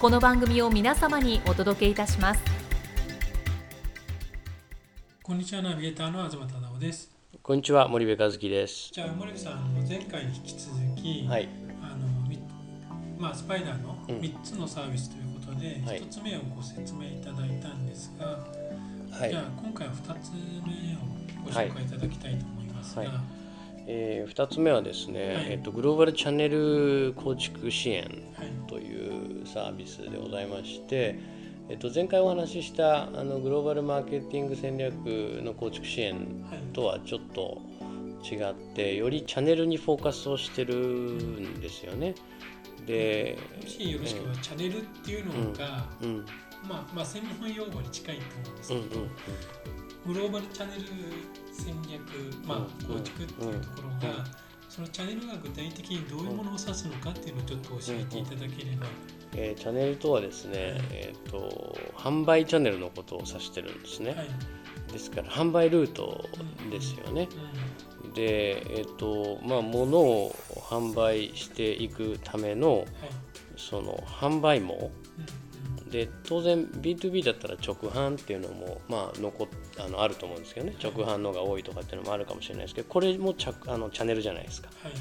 この番組を皆様にお届けいたしますこんにちはナビゲーターの東忠夫ですこんにちは森部和樹です。じゃあ森部さん前回に引き続き、はい。あのみまあスパイダーのうん3つのサービスということで、はい1つ目をご説明いただいたんですが、はいじゃあ。今回は2つ目をご紹介いただきたいと思いますが、はいえー、2つ目はですね、はい。えっとグローバルチャンネル構築支援はい。というサービスでございまして、えっと前回お話ししたあのグローバルマーケティング戦略の構築支援はい。とはちょっと違ってよりチャンネルにフォーカスをしてるんですよね。で、もしよろしければ、チャンネルっていうのが、うん、まあまあ専門用語に近いと思うんですうんうんけど、グローバルチャンネル戦略、まあ、うん構築っていうところが、うん。そのチャンネルが具体的にどういうものを指すのかっていうのをちょっと教えていただければ、えーチャンネルとはですね、えっと販売チャンネルのことを指してるんですね。はい、ですから販売ルートですよね。で、えっとまあ、物を販売していくためのうんはい。その販売網。うんで当然 B2B だったら直販っていうのも、まあ、残っあのあると思うんですけどね。直販のが多いとかっていうのもあるかもしれないですけどこれもちゃあのチャンネルじゃないですか。はい。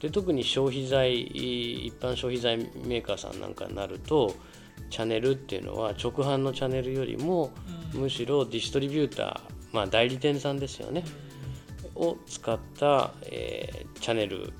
で特に消費財一般消費財メーカーさんなんかになるとチャンネルっていうのは直販のチャンネルよりもうん。むしろディストリビューター、まあ、代理店さんですよね。を使った、えーチャンネル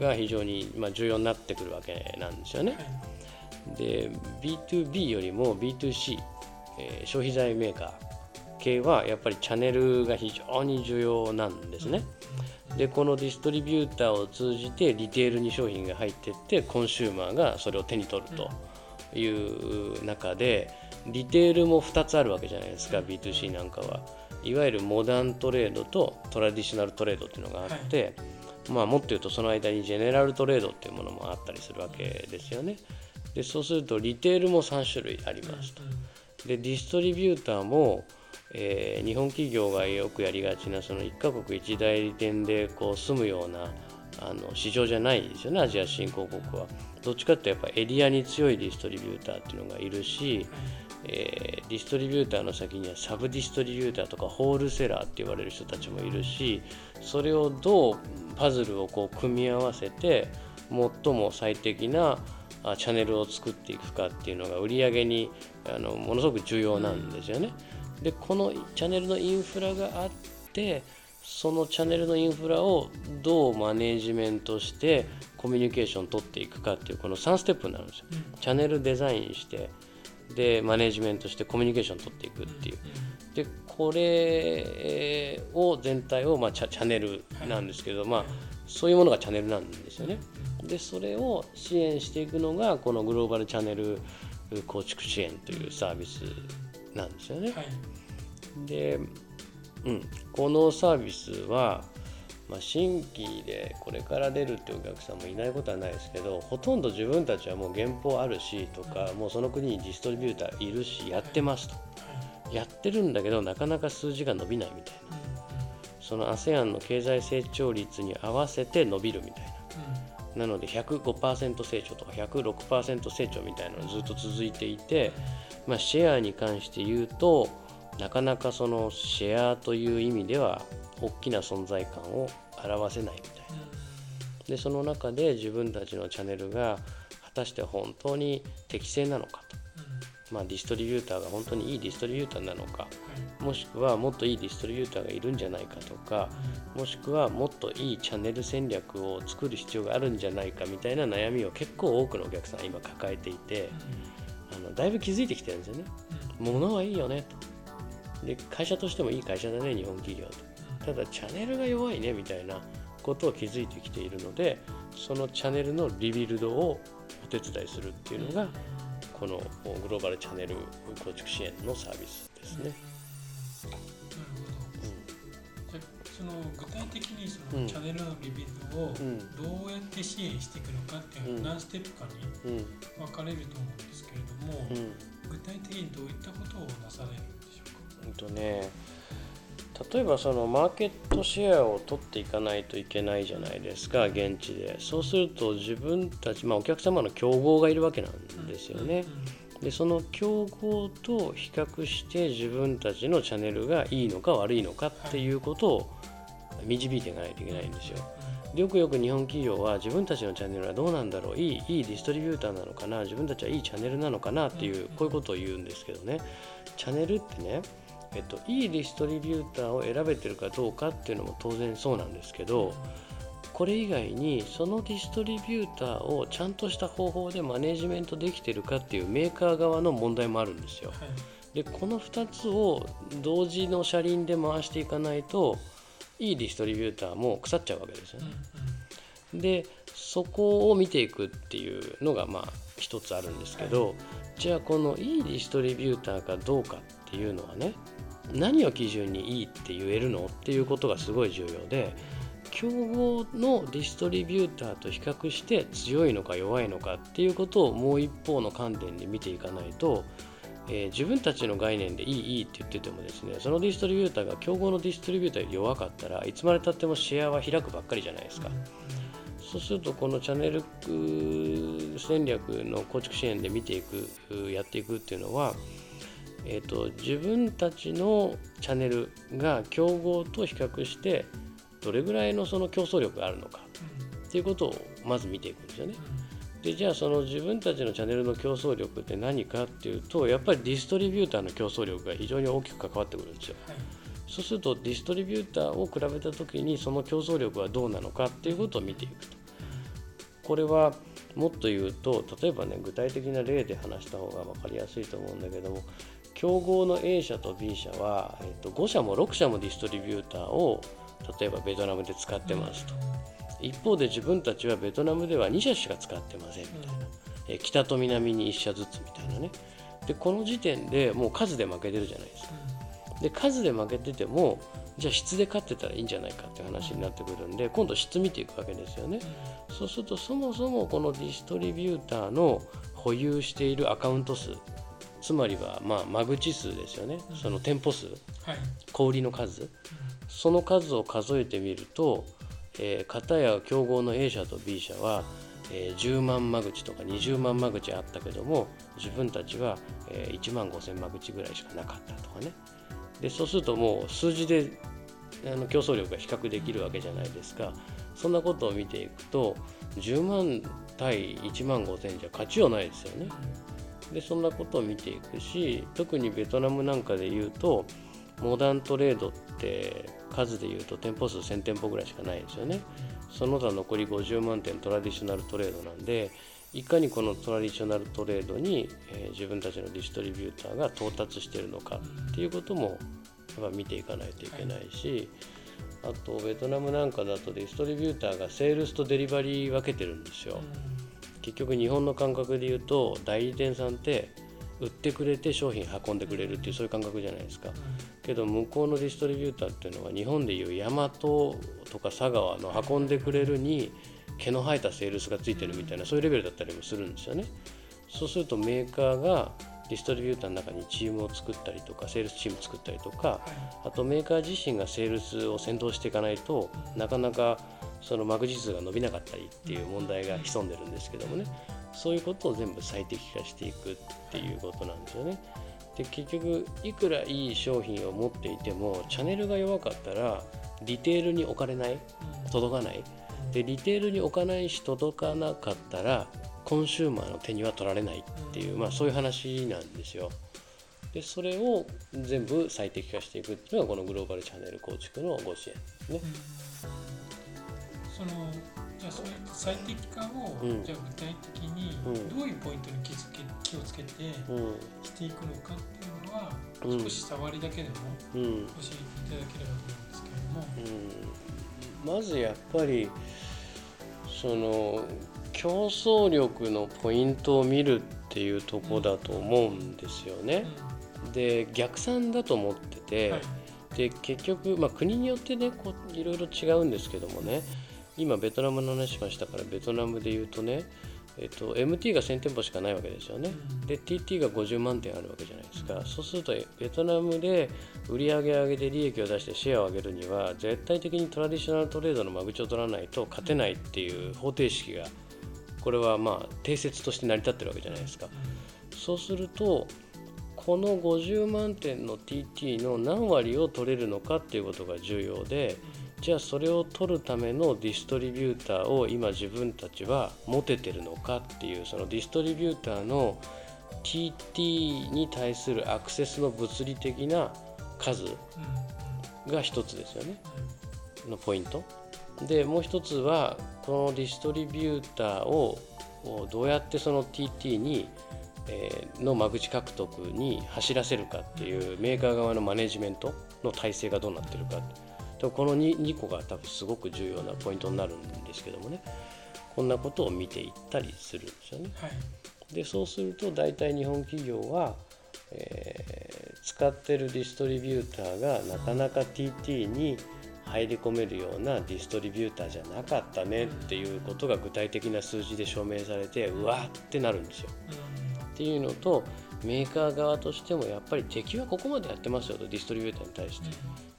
が非常に、まあ、重要になってくるわけなんですよね。はい。で B2B よりも B2C、えー消費財メーカー系はやっぱりチャンネルが非常に重要なんですね。でこのディストリビューターを通じてリテールに商品が入っていってコンシューマーがそれを手に取るという中でリテールも2つあるわけじゃないですか B2C なんかは。いわゆるモダントレードとトラディショナルトレードっていうのがあって、まあ、もっと言うとその間にジェネラルトレードっていうものもあったりするわけですよね。でそうするとリテールも3種類ありますと。でディストリビューターも、えー日本企業がよくやりがちなその1カ国1代理店でこう住むようなあの市場じゃないですよねアジア新興国はどっちかっていうとやっぱエリアに強いディストリビューターっていうのがいるし、えーディストリビューターの先にはサブディストリビューターとかホールセラーって言われる人たちもいるしそれをどうパズルをこう組み合わせて最も最適なチャンネルを作っていくかっていうのが売り上げにあのものすごく重要なんですよね。でこのチャンネルのインフラがあってそのチャンネルのインフラをどうマネージメントしてコミュニケーション取っていくかっていうこの3ステップになるんですよ。チャンネルデザインしてでマネージメントしてコミュニケーション取っていくっていう。でこれを全体を、まあ、チャチャンネルなんですけど、まあ、そういうものがチャンネルなんですよね。でそれを支援していくのがこのグローバルチャンネル構築支援というサービスなんですよね。はい。で、うん、このサービスは、まあ、新規でこれから出るっていうお客さんもいないことはないですけどほとんど自分たちはもう原稿あるしとかもうその国にディストリビューターいるしやってますと。やってるんだけどなかなか数字が伸びないみたいな。その ASEAN の経済成長率に合わせて伸びるみたいななので105%成長とか106%成長みたいなのがずっと続いていて、まあ、シェアに関して言うとなかなかそのシェアという意味では大きな存在感を表せないみたいな。でその中で自分たちのチャンネルが果たして本当に適正なのかまあ、ディストリビューターが本当にいいディストリビューターなのかはい。もしくはもっといいディストリビューターがいるんじゃないかとかもしくはもっといいチャンネル戦略を作る必要があるんじゃないかみたいな悩みを結構多くのお客さん今抱えていてあのだいぶ気づいてきてるんですよね。物はいいよね。とで会社としてもいい会社だね日本企業と。ただチャンネルが弱いねみたいなことを気づいてきているのでそのチャンネルのリビルドをお手伝いするっていうのがこのグローバルチャンネル構築支援のサービスですね。なるほど。じゃあその具体的にそうんのチャンネルのリビルドをうんどうやって支援していくのかっていうのうんは何ステップかにうん分かれると思うんですけれども、うん具体的にどういったことをなされるんでしょうか？うんとね例えばそのマーケットシェアを取っていかないといけないじゃないですか現地で。そうすると自分たち、まあ、お客様の競合がいるわけなんですよね。でその競合と比較して自分たちのチャンネルがいいのか悪いのかっていうことを導いていかないといけないんですよ。でよくよく日本企業は自分たちのチャンネルはどうなんだろう？いいいいディストリビューターなのかな？自分たちはいいチャンネルなのかな？っていうこういうことを言うんですけどね。チャンネルってねえっと、いいディストリビューターを選べてるかどうかっていうのも当然そうなんですけどこれ以外にそのディストリビューターをちゃんとした方法でマネジメントできてるかっていうメーカー側の問題もあるんですよ。はいでこの2つを同時の車輪で回していかないといいディストリビューターも腐っちゃうわけですようんね。でそこを見ていくっていうのがまあ一つあるんですけど、じゃあこのいいディストリビューターかどうかっていうのはね何を基準にいいって言えるの？っていうことがすごい重要で競合のディストリビューターと比較して強いのか弱いのかっていうことをもう一方の観点で見ていかないと、えー自分たちの概念でいいいいって言っててもですねそのディストリビューターが競合のディストリビューターより弱かったらいつまでたってもシェアは開くばっかりじゃないですか。そうするとこのチャンネル戦略の構築支援で見ていくやっていくっていうのは、えー、と自分たちのチャンネルが競合と比較してどれぐらいのその競争力があるのかっていうことをまず見ていくんですよね。でじゃあその自分たちのチャンネルの競争力って何かっていうとやっぱりディストリビューターの競争力が非常に大きく関わってくるんですよ。はいそうするとディストリビューターを比べた時にその競争力はどうなのかっていうことを見ていくと。これはもっと言うと例えばね具体的な例で話した方が分かりやすいと思うんだけども競合の A 社と B 社は、えっと、5社も6社もディストリビューターを例えばベトナムで使ってますと。一方で自分たちはベトナムでは2社しか使ってませんみたいな、え北と南に1社ずつみたいなね。でこの時点でもう数で負けてるじゃないですか。で数で負けててもじゃあ質で勝ってたらいいんじゃないかって話になってくるんで今度質見ていくわけですよね。そうするとそもそもこのディストリビューターの保有しているアカウント数つまりはまあ間口数ですよね。その店舗数。はい。小売りの数。その数を数えてみると、えー、片や競合の A 社と B 社は、えー10万間口とか20万間口あったけども自分たちは、えー1万5000間口ぐらいしかなかったとかね。でそうするともう数字であの競争力が比較できるわけじゃないですか。そんなことを見ていくと10万対1万5000じゃ勝ちようないですよねでそんなことを見ていくし特にベトナムなんかで言うとモダントレードって数で言うと店舗数1000店舗ぐらいしかないですよねその他残り50万店トラディショナルトレードなんでいかにこのトラディショナルトレードに、え自分たちのディストリビューターが到達しているのかっていうこともやっぱ見ていかないといけないし、あとベトナムなんかだとディストリビューターがセールスとデリバリー分けてるんですよ。結局日本の感覚で言うと代理店さんって売ってくれて商品運んでくれるっていうそういう感覚じゃないですか。けど向こうのディストリビューターっていうのは日本でいう大和とか佐川の運んでくれるに毛の生えたセールスがついてるみたいなそういうレベルだったりもするんですよね。そうするとメーカーがディストリビューターの中にチームを作ったりとかセールスチーム作ったりとかあとメーカー自身がセールスを先導していかないとなかなかその間口数が伸びなかったりっていう問題が潜んでるんですけどもねそういうことを全部最適化していくっていうことなんですよね。で結局いくらいい商品を持っていてもチャンネルが弱かったらリテールに置かれない届かないでリテールに置かないし届かなかったらコンシューマーの手には取られないっていう、まあ、そういう話なんですよ。でそれを全部最適化していくっていうのがこのグローバルチャンネル構築のご支援ですね。そのじゃあそれ最適化を、うん。じゃあ具体的にうん。どういうポイントに気づけ気をつけてうん。していくのかっていうのは、うん。少し触りだけでもうん。教えていただければと思うんですけれども。うん。まずやっぱりその競争力のポイントを見るっていうとこだと思うんですよね。で逆算だと思ってて、はい。で結局、まあ、国によってねこういろいろ違うんですけどもね今ベトナムの話しましたからベトナムで言うとね、えっと、MT が1000店舗しかないわけですよね。うん。で TT が50万点あるわけじゃないですか、そうするとベトナムで売り上げ上げて利益を出してシェアを上げるには絶対的にトラディショナルトレードの間口を取らないと勝てないっていう方程式がこれはまあ定説として成り立ってるわけじゃないですか。そうするとこの50万点の TT の何割を取れるのかっていうことが重要でじゃあそれを取るためのディストリビューターを今自分たちは持ててるのかっていうそのディストリビューターの TT に対するアクセスの物理的な数が一つですよね。のポイントでもう一つはこのディストリビューターをどうやってその TT に、えの間口獲得に走らせるかっていうメーカー側のマネジメントの体制がどうなってるか。とこの 2, 2個が多分すごく重要なポイントになるんですけどもね。こんなことを見ていったりするんですよね。はい。でそうすると大体日本企業は、えー使ってるディストリビューターがなかなか TT に入り込めるようなディストリビューターじゃなかったねっていうことが具体的な数字で証明されてうわーってなるんですよ。っていうのとメーカー側としてもやっぱり敵はここまでやってますよとディストリビューターに対して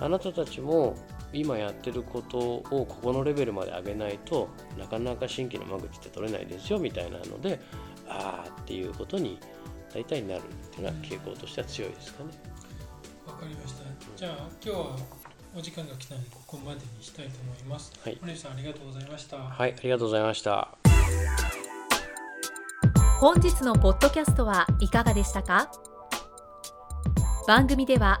あなたたちも今やってることをここのレベルまで上げないとなかなか新規の間口って取れないですよみたいなのでああっていうことに大体なるっていうのは傾向としては強いですかね。わかりました。じゃあ今日はお時間が来たのでここまでにしたいと思います。はい。森内さんありがとうございました。はい、ありがとうございました。本日のポッドキャストはいかがでしたか？番組では